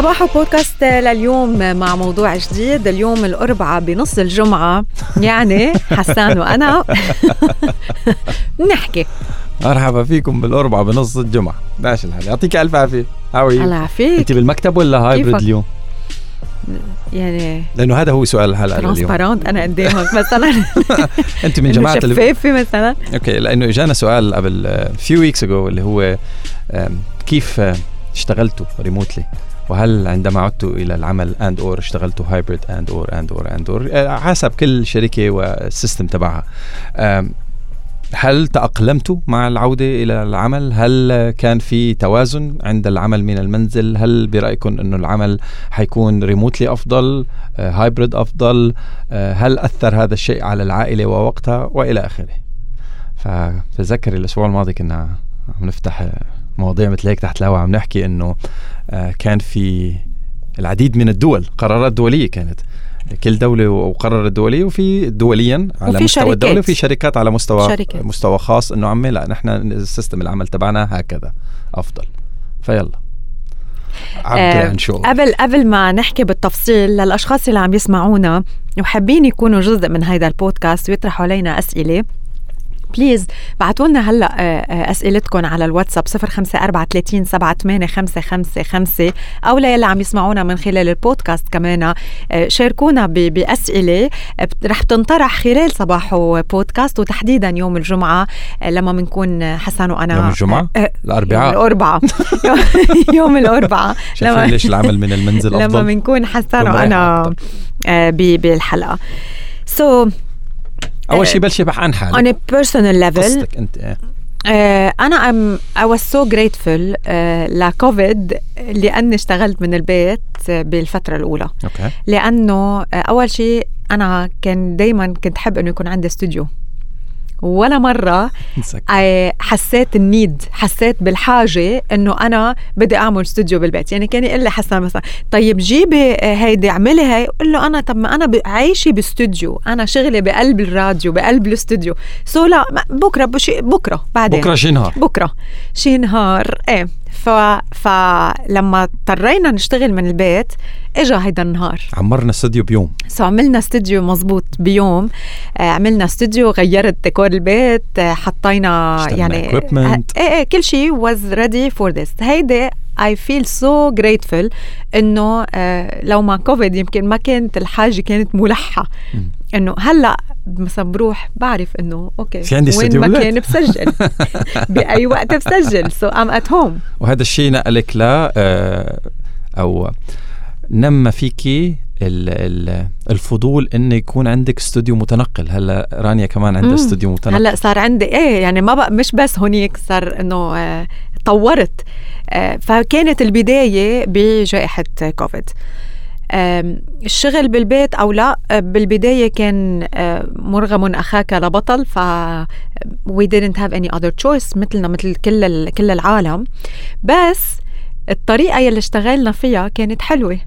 صباح بودكاست لليوم مع موضوع جديد. اليوم الأربعاء بنص الجمعة. يعني حسان وأنا. نحكي. مرحبا فيكم بالأربعاء بنص الجمعة. ماشي الحال. يعطيك ألف عافية. هاوي الله يعافيك. أنت بالمكتب ولا hybrid اليوم؟ يعني لأنه هذا هو سؤال الحلقة اليوم transparent أنا قدامك مثلا؟ أنت من جماعة شفافة مثلا. okay لأنه إجانا سؤال قبل few weeks ago اللي هو كيف اشتغلتوا remotely وهل عندما عدتوا إلى العمل and or اشتغلتوا hybrid and or and or and or حسب كل شركة وال system تبعها هل تأقلمتوا مع العودة إلى العمل؟ هل كان في توازن عند العمل من المنزل؟ هل برأيكم أنه العمل حيكون remotely أفضل؟ hybrid أفضل؟ هل أثر هذا الشيء على العائلة ووقتها؟ وإلى آخره فتذكر الأسبوع الماضي كنا عم نفتح مواضيع مثل هيك تحت الهواء عم نحكي أنه كان في العديد من الدول قرارات دولية كانت. كل دولة وقرر الدولية وفي دوليا على وفي مستوى الدولة وفي شركات على مستوى شركات. مستوى خاص إنه عمي لا نحن السيستم العمل تبعنا هكذا أفضل. فيلا. عبر عن شو قبل قبل ما نحكي بالتفصيل للأشخاص اللي عم يسمعونا وحابين يكونوا جزء من هذا البودكاست ويطرحوا علينا أسئلة بليز بعتوا لنا هلا آه، آه، اسئلتكم على الواتساب 054 38 أو ليلي عم يسمعونا من خلال البودكاست كمان. آه، شاركونا بأسئلة رح تنطرح خلال صباح بودكاست وتحديدا يوم الجمعة لما بنكون حسن وأنا يوم الجمعة؟ الأربعاء؟ الأربعاء. يوم الأربعاء. لما ليش العمل من المنزل أفضل؟ لما بنكون حسن وأنا بالحلقة. so so, أول شيء بلشي بح عن حالك. On a personal level قصتك أنت إيه. Uh, أنا um I was so grateful uh, لكوفيد لأني اشتغلت من البيت بالفترة الأولى. okay. لأنه uh, أول شيء أنا كان دائما كنت حب إنه يكون عندي استوديو ولا مرة حسيت ال need حسيت بالحاجة إنه أنا بدي أعمل استوديو بالبيت. يعني كان يقول لي حسن مثلا طيب جيبي هيدي اعملي هي قل له أنا طب ما أنا عايشة باستوديو أنا شغلي بقلب الراديو بقلب الاستوديو so لا بكرة بشي بكرة بعدين. بكرة شي نهار. بكرة. شي نهار إيه. ف... فلما اضطرينا نشتغل من البيت اجى هيدا النهار. عمرنا استوديو بيوم. so عملنا استوديو مزبوط بيوم. آه عملنا استوديو غيرت ديكور البيت آه حطينا يعني إيه إيه كل شيء was ready for this هيدي I feel so grateful إنه آه لو ما كوفيد يمكن ما كانت الحاجة كانت ملحة. إنه هلأ مثلا بروح بعرف إنه okay في عندي وين ما كان بسجل. بأي وقت بسجل. so I'm at home وهذا الشيء نقلك ل آه أو نمى فيكي الفضول انه يكون عندك استوديو متنقل. هلأ رانيا كمان عندها استوديو متنقل. هلأ صار عندي إيه يعني ما بقى مش بس هونيك صار إنه آه طورت. آه فكانت البداية بجائحة كوفيد. الشغل بالبيت أو لا بالبداية كان مرغم أخاك لبطل ف we didn't have any other choice مثلنا مثل كل كل العالم. بس الطريقة يلي اشتغلنا فيها كانت حلوة.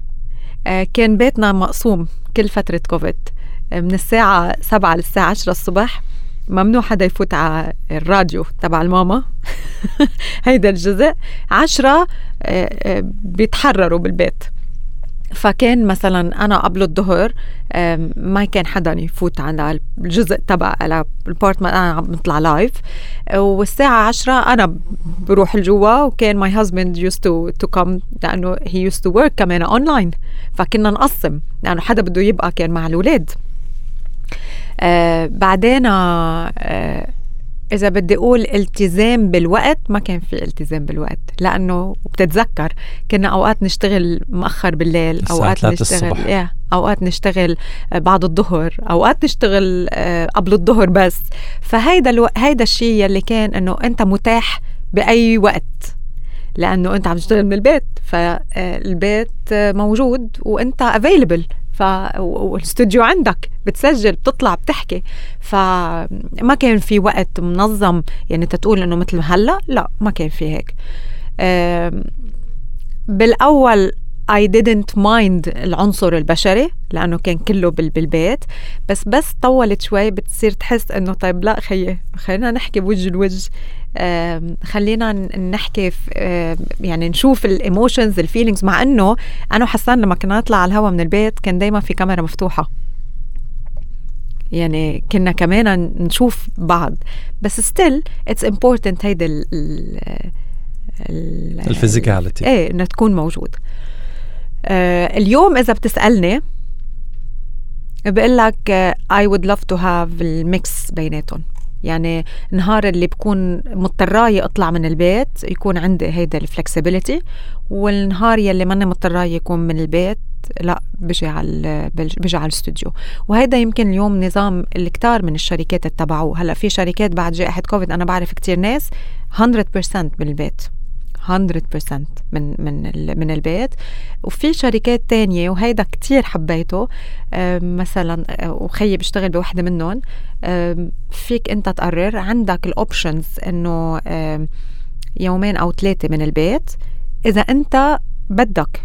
كان بيتنا مقسوم كل فترة كوفيد. من الساعة 7 للساعة 10 الصبح. ممنوع حدا يفوت على الراديو تبع الماما. هيدا الجزء. عشرة بيتحرروا بالبيت. فكان مثلا أنا قبل الظهر ما كان حدا يفوت على الجزء تبع على ال part ما أنا عم بطلع live والساعة عشرة أنا بروح لجوا وكان my husband used to to come لأنه he used to work كمان أونلاين فكنا نقسم لأنه حدا بده يبقى كان مع الأولاد. آه بعدين آه إذا بدي أقول التزام بالوقت ما كان في التزام بالوقت لأنه بتتذكر كنا أوقات نشتغل مأخر بالليل أوقات نشتغل الصبح. yeah. أوقات نشتغل بعد الظهر أوقات نشتغل قبل الظهر بس فهيدا ألو... هيدا الشيء يلي كان إنه أنت متاح بأي وقت لأنه أنت عم تشتغل من البيت فالبيت موجود وأنت افيلبل ف والاستوديو عندك بتسجل بتطلع بتحكي. فما كان في وقت منظم يعني تتقول إنه مثل هلأ لا ما كان في هيك. بالأول I didn't mind العنصر البشري لأنه كان كله بالبيت. بس بس طولت شوي بتصير تحس إنه طيب لا خيي خلينا نحكي بوجه الوجه. آم، خلينا نحكي يعني نشوف ال emotions ال feelings مع إنه أنا وحسان لما كنا نطلع على الهوا من البيت كان دايما في كاميرا مفتوحة. يعني كنا كمان نشوف بعض. بس still it's important هيدا ال ال ال physicality إيه إنها تكون موجود. آه اليوم إذا بتسألني بقول لك I would love to have ال mix بيناتهم. يعني نهار اللي بكون مضطراية أطلع من البيت يكون عندي هيدا ال flexibility والنهار يلي ماني مضطراية يكون من البيت لا بجي على بجي على الاستوديو. وهيدا يمكن اليوم نظام اللي من الشركات اتبعوه هلأ في شركات بعد جائحة كوفيد أنا بعرف كتير ناس 100% من البيت. 100% من من من البيت. وفي شركات تانية وهيدا كتير حبيته. مثلا آه، وخيي بيشتغل بوحدة منهم. فيك أنت تقرر عندك ال options إنه يومين أو ثلاثة من البيت. إذا أنت بدك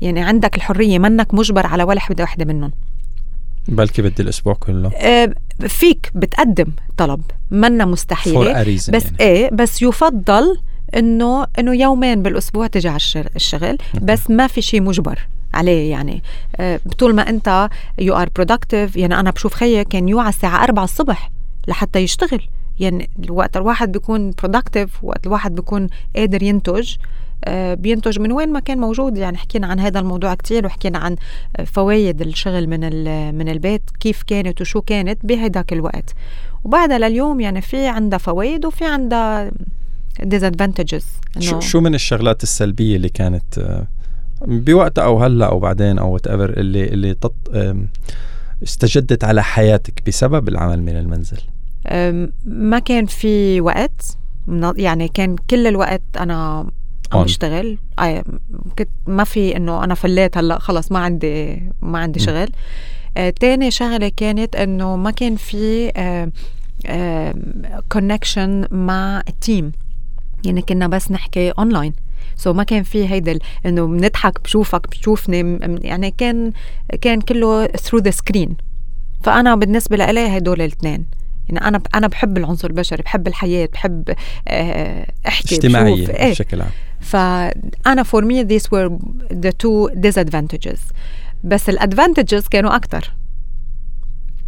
يعني عندك الحرية منك مجبر على ولا وحدة وحدة منهم. بلكي بدي الأسبوع كله. آه، فيك بتقدم طلب منا a reason بس يعني. إيه بس يفضل انه إنه يومين بالأسبوع تجي على الشغ- الشغل بس ما في شيء مجبر عليه يعني. آه، طول ما أنت you are productive يعني أنا بشوف خيي كان يوعى الساعة 4 الصبح لحتى يشتغل. يعني الوقت الواحد بيكون productive وقت الواحد بيكون قادر ينتج. آه، بينتج من وين ما كان موجود. يعني حكينا عن هذا الموضوع كتير وحكينا عن فوائد الشغل من من البيت كيف كانت وشو كانت بهداك الوقت. وبعدها لليوم يعني في عندها فوائد وفي عندها disadvantages. شو شو من الشغلات السلبية اللي كانت آه، بوقتها أو هلأ أو بعدين أو whatever اللي اللي تط... استجدت على حياتك بسبب العمل من المنزل؟ ما كان في وقت. يعني كان كل الوقت أنا عم. بشتغل. آه، كنت ما في إنه أنا فليت هلأ خلص ما عندي ما عندي م. شغل. آه، تاني شغلة كانت إنه ما كان في connection مع ال team يعني كنا بس نحكي online so so ما كان في هيدا إنه بنضحك بشوفك م- يعني كان كان كله through the screen فأنا بالنسبة لإلي هدول الاثنين. يعني أنا أنا بحب العنصر البشري بحب الحياة بحب آه، أحكي اجتماعية بشوف إيه. بشكل عام. فأنا for me these were the two disadvantages. بس ال advantages كانوا أكثر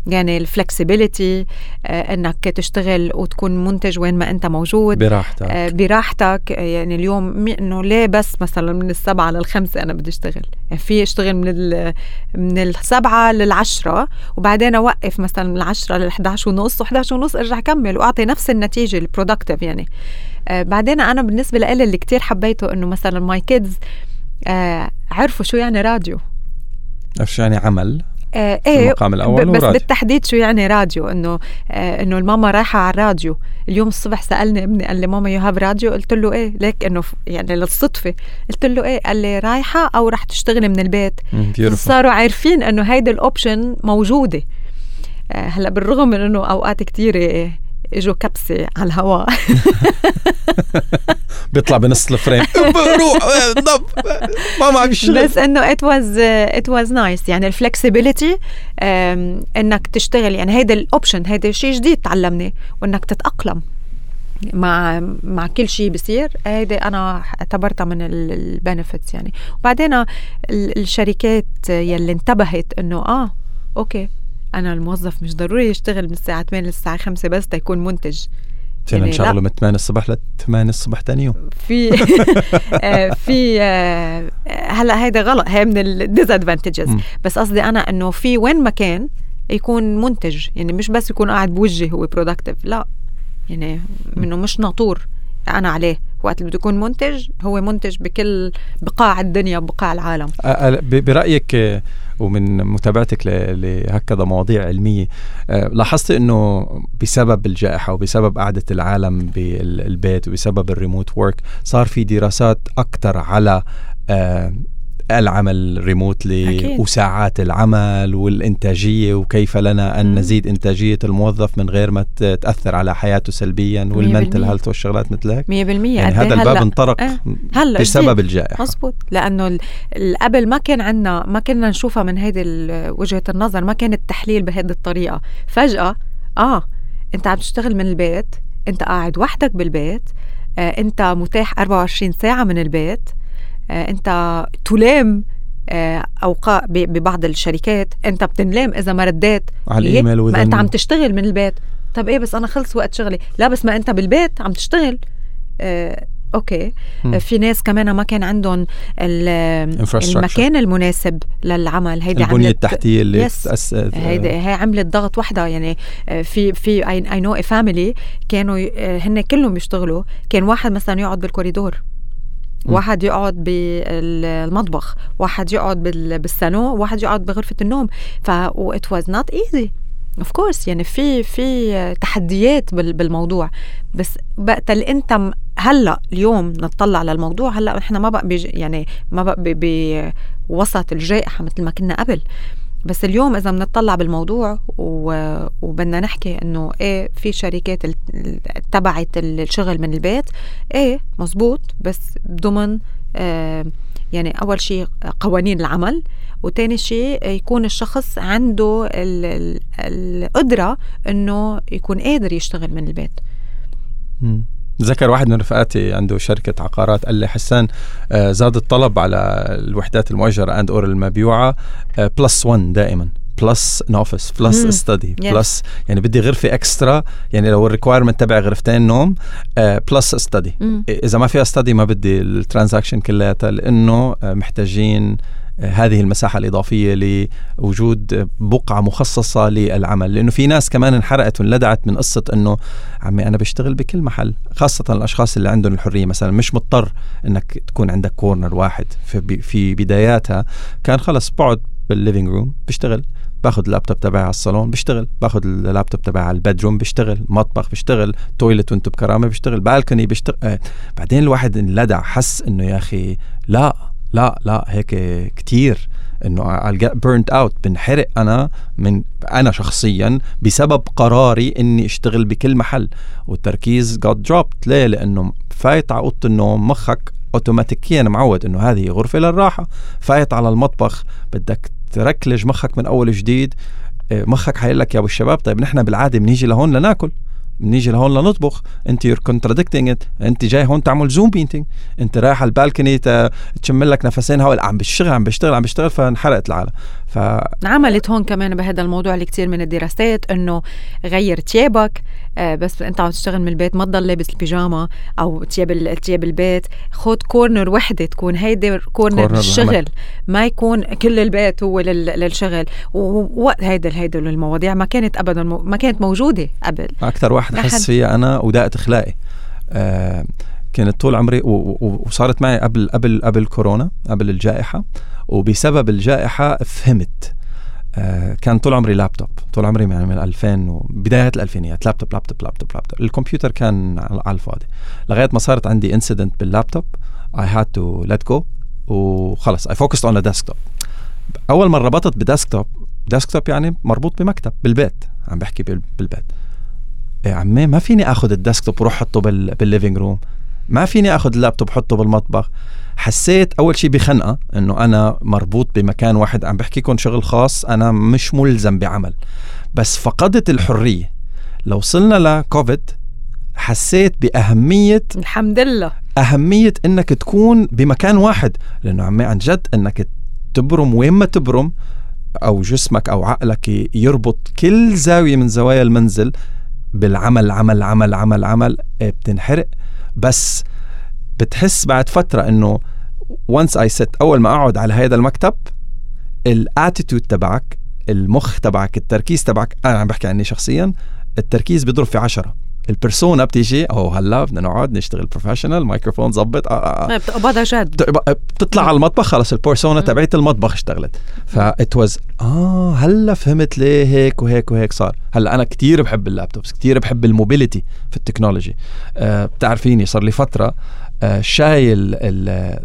يعني ال flexibility إنك تشتغل وتكون منتج وين ما أنت موجود. براحتك. آه، براحتك. آه، يعني اليوم إنه ليه بس مثلا من السبعة للخمسة أنا بدي أشتغل؟ يعني في أشتغل من ال- من السبعة للعشرة وبعدين أوقف مثلا من العشرة لل11 ونص و11 ونص أرجع كمل وأعطي نفس النتيجة ال productive يعني. آه، بعدين أنا بالنسبة لي اللي كتير حبيته إنه مثلا my kids عرفوا شو يعني راديو. عرفت شو يعني عمل. آه إيه المقام الأول بس وراديو. بالتحديد شو يعني راديو؟ إنه آه إنه الماما رايحة على الراديو. اليوم الصبح سألني ابني قال لي ماما you have راديو قلت له إيه ليك إنه يعني للصدفة. قلت له إيه قال لي رايحة أو رح تشتغلي من البيت. صاروا عارفين إنه هيدي ال option موجودة. آه هلأ بالرغم من إنه أوقات كتير اجوا كبسة على الهواء بيطلع بنص ال frame. روح ضب ماما عم بس إنه it was it was nice يعني ال flexibility إنك تشتغل. يعني هيدا ال option هيدا شيء جديد تعلمني. وإنك تتأقلم مع مع كل شيء بصير. هيدي أنا اعتبرتها من ال benefits يعني. وبعدين ال- الشركات يلي انتبهت إنه آه okay. أنا الموظف مش ضروري يشتغل من الساعة 8 للساعة 5 بس تيكون منتج. يعني نشغله. من 8 الصبح ل 8 الصبح ثاني يوم. في آه، في آه، هلا هيدا غلط هي من ال disadvantages مم. بس قصدي أنا إنه في وين ما كان يكون منتج يعني مش بس يكون قاعد بوجهي هو productive لا. يعني إنه مش ناطور أنا عليه. وقت اللي بده يكون منتج هو منتج بكل بقاع الدنيا بقاع العالم. برأيك ومن متابعتك لهكذا مواضيع علمية لاحظت إنه بسبب الجائحة وبسبب قعدة العالم بالبيت وبسبب ال remote work صار في دراسات أكثر على العمل remotely أكيد. وساعات العمل والإنتاجية وكيف لنا أن مم. نزيد إنتاجية الموظف من غير ما تأثر على حياته سلبيا وال mental. health والشغلات مثل هيك 100% يعني قد هذا إيه الباب هلأ؟ انطرق إيه. هلأ بسبب. الجائحة مزبوط ال- قبل ما كان عنا ما كنا نشوفها من هيدي وجهة النظر ما كان التحليل بهذه الطريقة فجأة آه أنت عم تشتغل من البيت أنت قاعد وحدك بالبيت آه، أنت متاح 24 ساعة من البيت آه، انت تلام آه، اوقات ببعض الشركات. انت بتنلام اذا ما رديت. على الإيميل ما انت عم تشتغل من البيت. طب إيه بس أنا خلص وقت شغلي. لا بس ما انت بالبيت عم تشتغل. آه أوكي. م. في ناس كمان ما كان عندهم المكان المناسب للعمل. هيدي البنية التحتية اللي yes. هيدي هي عملت ضغط وحدة. يعني آه، في في I know family كانوا آه، هن كلهم بيشتغلوا كان واحد مثلا يقعد بالكوريدور. واحد يقعد بالمطبخ واحد يقعد بالسانو واحد يقعد بغرفة النوم. ف it was not easy. of course يعني في في تحديات بالموضوع. بس وقت اللي انت هلأ اليوم نطلع للموضوع هلأ إحنا ما بقى يعني ما بقى بوسط الجائحة مثل ما كنا قبل. بس اليوم إذا بنطلع بالموضوع وبدنا نحكي إنه إيه في شركات تبعت الشغل من البيت إيه مزبوط بس ضمن آه يعني أول شيء قوانين العمل وتاني شيء يكون الشخص عنده القدرة إنه يكون قادر يشتغل من البيت. ذكر واحد من رفقاتي عنده شركة عقارات قال لي حسان آه، زاد الطلب على الوحدات المؤجرة and or المبيوعة plus آه، 1 دائما plus an office plus study plus يعني بدي غرفة extra يعني لو ال requirement تبع غرفتين نوم plus uh, study إذا ما فيها study ما بدي ال transaction كلياتها لأنه uh, محتاجين هذه المساحة الإضافية لوجود بقعة مخصصة للعمل. لأنه في ناس كمان انحرقت وانلدعت من قصة أنه عمي أنا بشتغل بكل محل خاصة الأشخاص اللي عندهم الحرية. مثلا مش مضطر أنك تكون عندك corner واحد في, بداياتها. كان خلص بقعد بال living room بشتغل. باخذ اللابتوب تبعي على الصالون بشتغل. باخذ اللابتوب تبعي على ال bedroom بشتغل. مطبخ بشتغل. toilet وأنتم بكرامة بشتغل. balcony بشتغل. آه. بعدين الواحد انلدع حس إنه يا أخي لا. لا لا هيك كتير إنه I'll get burnt out. بنحرق أنا من أنا شخصيا بسبب قراري إني أشتغل بكل محل. والتركيز got dropped. ليه؟ لأنه فايت على أوضة النوم مخك أوتوماتيكيا معود إنه هذه غرفة للراحة. فايت على المطبخ بدك تركلج مخك من أول جديد. إيه، مخك حيقول لك يا أبو الشباب طيب نحن بالعادة بنيجي لهون لناكل. بنيجي لهون لنطبخ. انت you're contradicting انت جاي هون تعمل Zoom meeting انت رايح على البالكوني تشم لك نفسين هواء عم بشتغل عم بشتغل عم بشتغل فانحرقت العالم. ف عملت هون كمان بهذا الموضوع اللي كثير من الدراسات إنه غير ثيابك آه بس أنت عم تشتغل من البيت ما تضل لابس البيجاما أو ثياب ثياب البيت. خذ corner وحدة تكون هيدي corner الشغل ما يكون كل البيت هو للشغل. ووقت هيدا هيدا المواضيع ما كانت ابدا ما كانت موجودة قبل. أكثر واحد حس فيها أنا وداءة اخلاقي آه كانت طول عمري وصارت معي قبل قبل قبل كورونا قبل الجائحة وبسبب الجائحة فهمت. آه كان طول عمري لابتوب. طول عمري يعني من 2000 وبدايات الألفينيات. laptop laptop laptop laptop. الكمبيوتر كان على الفاضي. لغاية ما صارت عندي incident بال laptop I had to let go وخلص. I focused on desktop أول ما ربطت ب desktop desktop يعني مربوط بمكتب بالبيت. عم بحكي بالبيت. يا عمي ما فيني آخذ ال desktop وروح أحطه بال living room؟ ما فيني أخذ اللابتوب حطه بالمطبخ. حسيت أول شيء بخنقة إنه أنا مربوط بمكان واحد عم بحكيكم شغل خاص أنا مش ملزم بعمل. بس فقدت الحرية. لو وصلنا لكوفيد حسيت بأهمية الحمد لله. أهمية إنك تكون بمكان واحد. لأنه عمي عن جد إنك تبرم وين ما تبرم أو جسمك أو عقلك يربط كل زاوية من زوايا المنزل بالعمل عمل عمل عمل عمل إيه، بتنحرق. بس بتحس بعد فترة إنه وانس اي ست أول ما أقعد على هذا المكتب الاتيتود تبعك المخ تبعك التركيز تبعك أنا عم بحكي عني شخصيا التركيز بيضرب في عشرة. ال persona بتيجي أو هلا بدنا نقعد نشتغل professional microphone ظبط آه آه بتقبضها جد بتطلع على المطبخ خلص ال persona تبعت المطبخ اشتغلت. that was آه هلا فهمت ليه هيك وهيك وهيك صار. هلا أنا كتير بحب ال laptops كتير بحب ال mobility في ال technology. آه بتعرفيني صار لي فترة آه شايل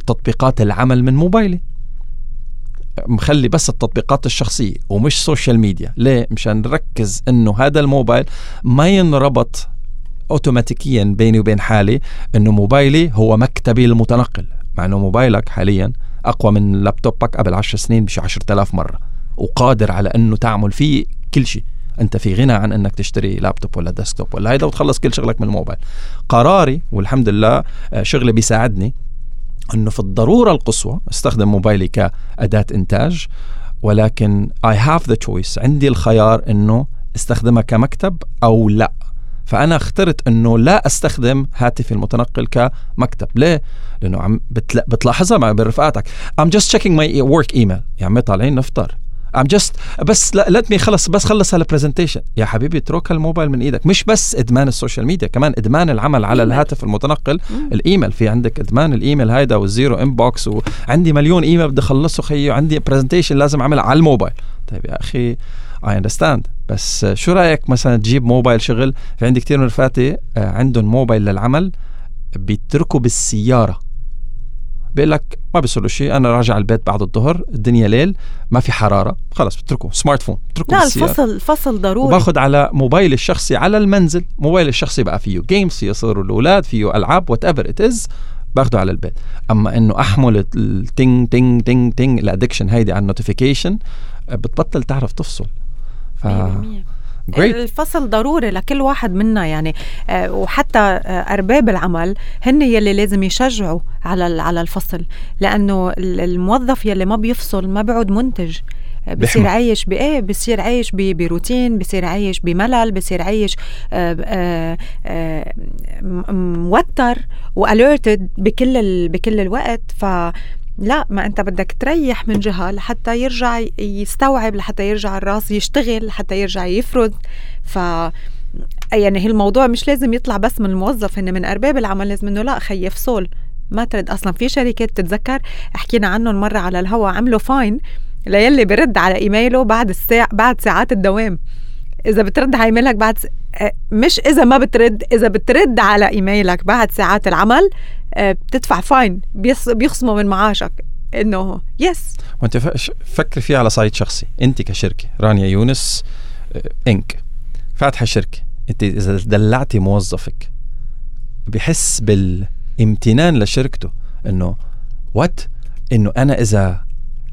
تطبيقات العمل من موبايلي. مخلي بس التطبيقات الشخصية ومش social media ليه؟ مشان نركز إنه هذا الموبايل ما ينربط اوتوماتيكيا بيني وبين حالي إنه موبايلي هو مكتبي المتنقل مع إنه موبايلك حاليا أقوى من لابتوبك قبل 10 سنين بشي 10000 مرة وقادر على إنه تعمل فيه كل شيء. أنت في غنى عن إنك تشتري لابتوب ولا ديسكتوب ولا هيدا وتخلص كل شغلك من الموبايل. قراري والحمد لله آه، شغلي بيساعدني إنه في الضرورة القصوى أستخدم موبايلي كأداة إنتاج ولكن I have the choice. عندي الخيار إنه أستخدمها كمكتب أو لا. فأنا اخترت إنه لا أستخدم هاتفي المتنقل كمكتب. ليه؟ لأنه عم بتلا بتلاحظها مع برفقاتك. I'm just checking my work email. يا عمي طالعين نفطر. I'm just بس let me خلص بس خلص هال presentation يا حبيبي اترك الموبايل من إيدك. مش بس إدمان ال social media كمان إدمان العمل على إيميل. الهاتف المتنقل. مم. الإيميل في عندك إدمان الإيميل هيدا وال zero inbox وعندي مليون إيميل بدي أخلصه خيي. وعندي presentation لازم أعملها على الموبايل. طيب يا أخي I understand بس شو رأيك مثلا تجيب موبايل شغل؟ في عندي كثير من رفقاتي آه، عندهم موبايل للعمل بيتركوا بالسيارة. بيقول لك ما بيصير شيء أنا راجع البيت بعد الظهر الدنيا ليل ما في حرارة خلص بتركه smartphone بتركه لا الفصل الفصل ضروري. وباخذ على موبايلي الشخصي على المنزل. موبايلي الشخصي بقى فيه games فيه يصيروا الأولاد فيه ألعاب whatever it is باخده على البيت. أما إنه أحمل ال ting ting ting ting ال addiction هيدي على ال notification بتبطل تعرف تفصل. ف Great. الفصل ضروري لكل واحد منا يعني. آه، وحتى آه، أرباب العمل هن يلي لازم يشجعوا على على الفصل. لأنه الموظف يلي ما بيفصل ما بيعود منتج. آه، بصير عايش بايه بصير عايش بروتين بصير عايش بملل بصير عايش موتر واليرتد بكل بكل الوقت. ف لا ما انت بدك تريح من جهة لحتى يرجع يستوعب لحتى يرجع الراس يشتغل لحتى يرجع يفرض ف يعني هي الموضوع مش لازم يطلع بس من الموظف هن من أرباب العمل لازم إنه لا خي يفصل ما ترد أصلا. في شركات تتذكر حكينا عنهم مرة على الهوا عملوا فاين ليلي برد على إيميله بعد الساعة بعد ساعات الدوام. إذا بترد على إيميلك بعد س... آه، مش إذا ما بترد إذا بترد على إيميلك بعد ساعات العمل بتدفع fine بيخصموا من معاشك إنه yes وانت فكر فيها على صعيد شخصي. انت كشركة رانيا يونس آه، انك فاتحة شركة. انت إذا دلعتي موظفك بحس بالامتنان لشركته إنه what إنه أنا إذا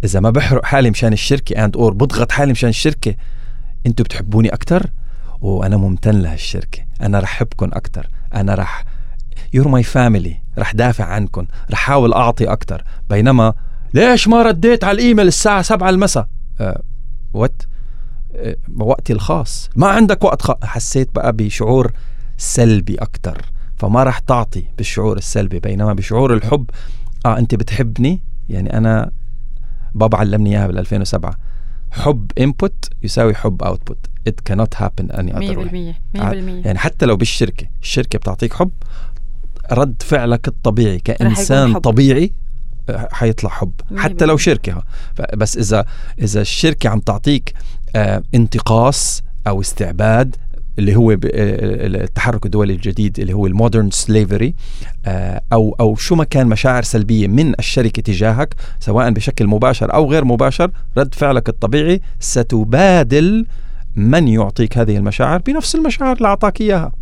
إذا ما بحرق حالي مشان الشركة and or بضغط حالي مشان الشركة أنتوا بتحبوني أكثر وأنا ممتن لهالشركة. أنا رح احبكم أكثر أنا رح you're my family رح دافع عنكم رح احاول أعطي أكثر بينما ليش ما رديت على الإيميل الساعة 7 المساء؟ أه وات أه وقتي الخاص. ما عندك وقت خ... حسيت بقى بشعور سلبي أكثر فما رح تعطي بالشعور السلبي بينما بشعور الحب. آه أنت بتحبني؟ يعني أنا بابا علمني إياها بال 2007 حب input يساوي حب output it cannot happen any other way. 100% 100% يعني حتى لو بالشركة الشركة بتعطيك حب رد فعلك الطبيعي كإنسان طبيعي آه، حيطلع حب. حتى لو شركة. بس إذا إذا الشركة عم تعطيك آه، انتقاص أو استعباد اللي هو التحرك الدولي الجديد اللي هو ال modern slavery أو أو شو ما كان مشاعر سلبية من الشركة تجاهك سواء بشكل مباشر أو غير مباشر رد فعلك الطبيعي ستبادل من يعطيك هذه المشاعر بنفس المشاعر اللي أعطاك إياها.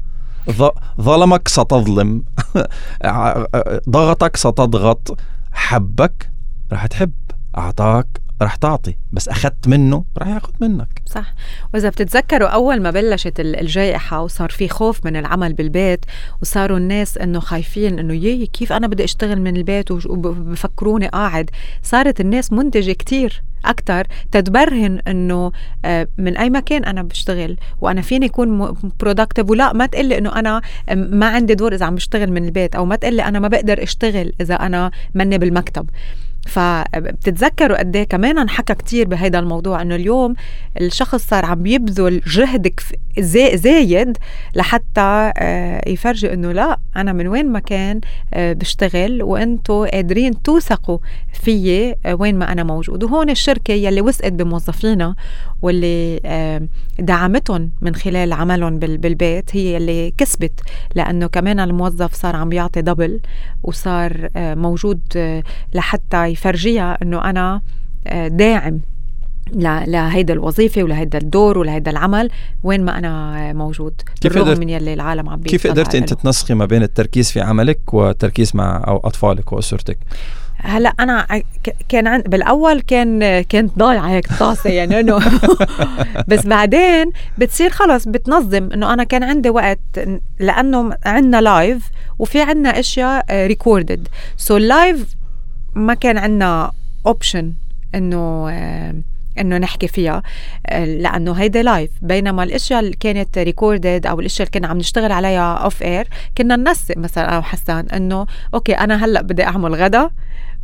ظلمك ستظلم. ضغطك ستضغط. حبك راح تحب. أعطاك رح تعطي. بس أخذت منه رح ياخذ منك. صح. وإذا بتتذكروا أول ما بلشت الجائحة وصار في خوف من العمل بالبيت وصاروا الناس إنه خايفين إنه يي كيف أنا بدي أشتغل من البيت؟ وبفكروني قاعد. صارت الناس منتجة كتير. أكثر تتبرهن إنه آه، من أي مكان أنا بشتغل وأنا فيني أكون برودكتيف ولا ما تقلي إنه أنا ما عندي دور إذا عم بشتغل من البيت أو ما تقلي أنا ما بقدر أشتغل إذا أنا مني بالمكتب. فبتتذكروا قد إيه كمان انحكى كثير بهيدا الموضوع إنه اليوم الشخص صار عم يبذل جهد زايد لحتى آه، يفرجي إنه لا أنا من وين ما كان آه، بشتغل وأنتم قادرين توثقوا فيي آه، وين ما أنا موجود. وهون الشركة يلي وثقت بموظفينا واللي دعمتهم من خلال عملهم بالبيت هي اللي كسبت. لأنه كمان الموظف صار عم يعطي دبل وصار موجود لحتى يفرجيها إنه أنا داعم. لهيدا الوظيفة ولهيدا الدور ولهيدا العمل وين ما أنا موجود كيف بالرغم من يلي العالم عم كيف قدرتي أنت تنسقي ما بين التركيز في عملك والتركيز مع أو أطفالك وأسرتك؟ هلا أنا كان عن بالأول كان كانت ضايعة هيك طاسة يعني إنه بس بعدين بتصير خلص بتنظم إنه أنا كان عندي وقت لأنه عندنا live وفي عندنا أشياء recorded so ال live ما كان عندنا option إنه إنه نحكي فيها. آه، لأنه هيدا live بينما الأشياء اللي كانت recorded أو الأشياء اللي كنا عم نشتغل عليها off air كنا ننسق مثلا أنا وحسان إنه okay أنا هلأ بدي أعمل غدا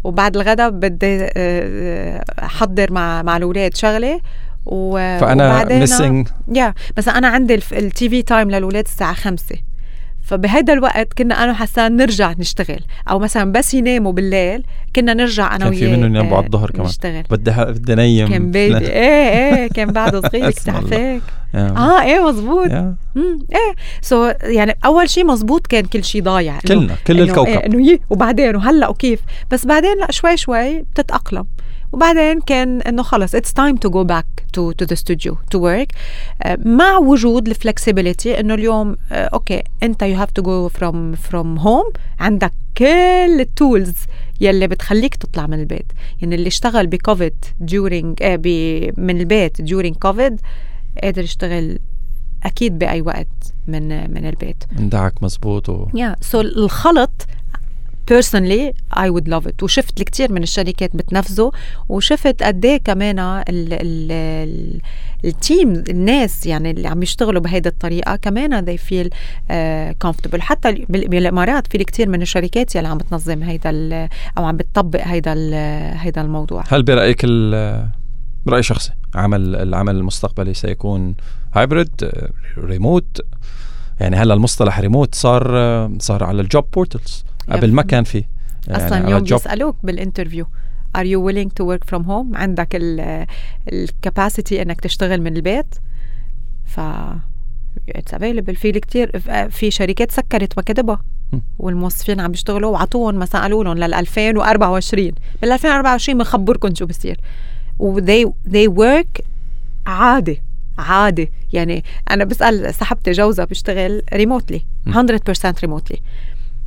وبعد الغدا بدي آه، آه، أحضر مع مع الأولاد شغلة و فأنا ميسنج يا مثلا أنا عندي ال TV time للأولاد الساعة 5 فبهيدا الوقت كنا أنا وحسان نرجع نشتغل. أو مثلا بس يناموا بالليل كنا نرجع أنا وياه كان في منهم ينام بعد آه، الظهر كمان. نشتغل. بدي بدي نيم كان بيبي إيه إيه كان بعده صغير تعرفك آه إيه مزبوط. امم إيه. so يعني أول شيء مزبوط كان كل شيء ضايع. كلنا كل إيه، الكوكب. إنه إيه وبعدين وهلأ وكيف؟ بس بعدين لأ شوي شوي بتتأقلم. وبعدين كان إنه خلص it's time to go back to to the studio to work مع وجود ال flexibility إنه اليوم okay أنت you have to go from from home عندك كل ال tools يلي بتخليك تشتغل من البيت. يعني اللي اشتغل بكوفيد during uh, من البيت during كوفيد قادر يشتغل أكيد بأي وقت من من البيت. اندعك مزبوط و... yeah. so الخلط personally I would love it. وشفت الكثير من الشركات بتنفذه وشفت قد إيه كمان ال ال ال team الناس يعني اللي عم يشتغلوا بهيدي الطريقة كمان they feel uh, comfortable. حتى بالإمارات في كثير من الشركات يلي عم بتنظم هيدا أو عم بتطبق هيدا هيدا الموضوع. هل برأيك برأي شخصي عمل العمل المستقبلي سيكون hybrid remote يعني هلا المصطلح ريموت صار صار على ال job portals قبل ما كان في. يعني أصلا يوم بيسألوك بال interview are you willing to work from home عندك ال capacity إنك تشتغل من البيت. ف it's available في كثير في شركات سكرت مكاتبها والموظفين عم بيشتغلوا وعطوهم مثلا قالوا لهم لل 2024 بال 2024 بنخبركم شو بصير. و they they work عادي. عادي. يعني أنا بسأل صاحبتي جوزها بيشتغل ريموتلي 100% ريموتلي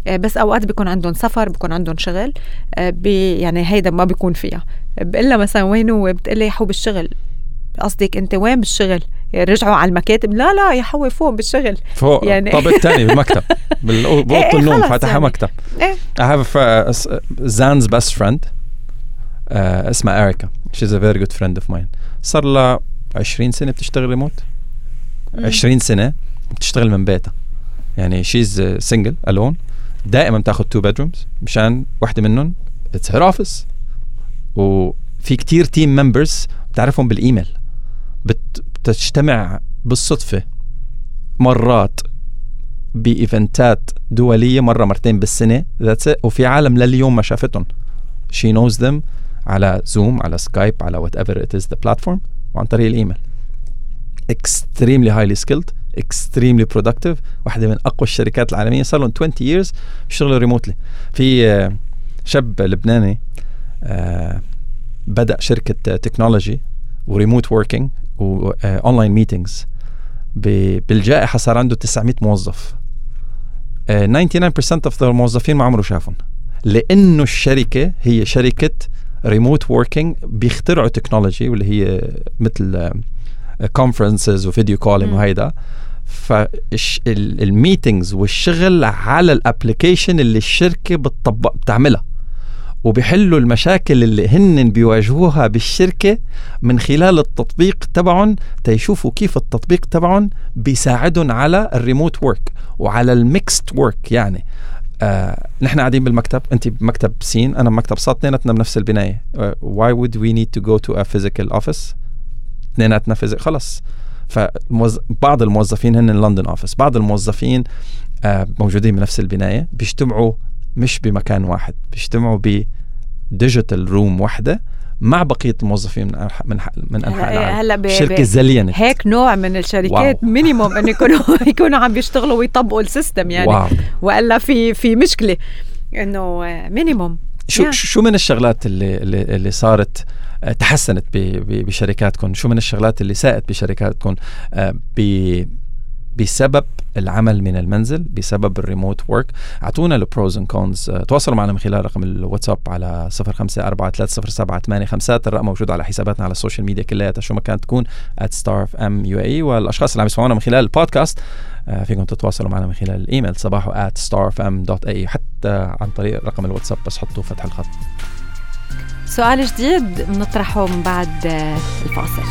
بس أوقات بيكون عندهم سفر بيكون عندهم شغل آه، بي يعني هيدا ما بيكون فيها. بقول مثلا وين هو بتقول لي حو بالشغل. قصدك أنت وين بالشغل؟ رجعوا على المكاتب؟ لا لا يا حوي فوق بالشغل. فوق. يعني طابق الثاني بالمكتب. بأوضة إيه النوم فاتحة يعني. مكتب. إيه؟ I have a, Zan's best friend. uh, اسمها Erica she's a very good friend of mine. صار لها 20 سنة بتشتغل ريموت 20 سنة بتشتغل من بيتها. يعني she's single alone دائما بتاخذ two bedrooms مشان وحدة منهم. it's her office وفي كتير team members بتعرفهم بالايميل بتجتمع بالصدفة مرات ب eventات دولية مرة مرتين بالسنة. That's وفي عالم لليوم ما شافتهم. She knows them على Zoom على Skype على whatever it is the platform وعن طريق ال email extremely highly skilled. Extremely productive واحدة من أقوى الشركات العالمية. صار لهم 20 years بيشتغلوا remotely في آه، شاب لبناني آه، بدأ شركة technology و remote working و online meetings بالجائحة صار عنده 900 موظف. 99% of الموظفين ما عمره شافهم. لأنه الشركة هي شركة remote working بيخترعوا technology واللي هي مثل conferences و video calling وهيدا فال meetings والشغل على ال application اللي الشركة بتطبق بتعملها. وبيحلوا المشاكل اللي هن بيواجهوها بالشركة من خلال التطبيق تبعهم تيشوفوا كيف التطبيق تبعهم بيساعدهم على ال remote work وعلى ال mixed work يعني. آه نحن قاعدين بالمكتب انت بمكتب سين أنا بمكتب صاد اثنيناتنا بنفس البناية. why would we need to go to a physical office اثنيناتنا physical خلص. فبعض الموظفين هن London office بعض الموظفين آه موجودين بنفس البناية بيجتمعوا مش بمكان واحد بيجتمعوا ب digital room وحده مع بقية الموظفين من من من أنحاء العالم. هلا شركة زلينت هيك نوع من الشركات minimum إنه يكونوا يكونوا عم بيشتغلوا ويطبقوا ال system يعني. واو. وإلا في في مشكلة. إنه minimum شو yeah. شو من الشغلات اللي اللي, اللي صارت آه، تحسنت بشركاتكم شو من الشغلات اللي ساءت بشركاتكم آه، بسبب العمل من المنزل بسبب ال remote work أعطونا ال pros and cons تواصلوا معنا من خلال رقم الواتساب على 05430785 الرقم موجود على حساباتنا على ال social media كلياتها. شو ما كانت تكون @starfm UAE والأشخاص اللي عم يسمعونا من خلال البودكاست آه، فيكم تتواصلوا معنا من خلال الإيميل صباحو starfm.ae حتى عن طريق رقم الواتساب بس حطوا فتح الخط. سؤال جديد بنطرحه من بعد الفاصل.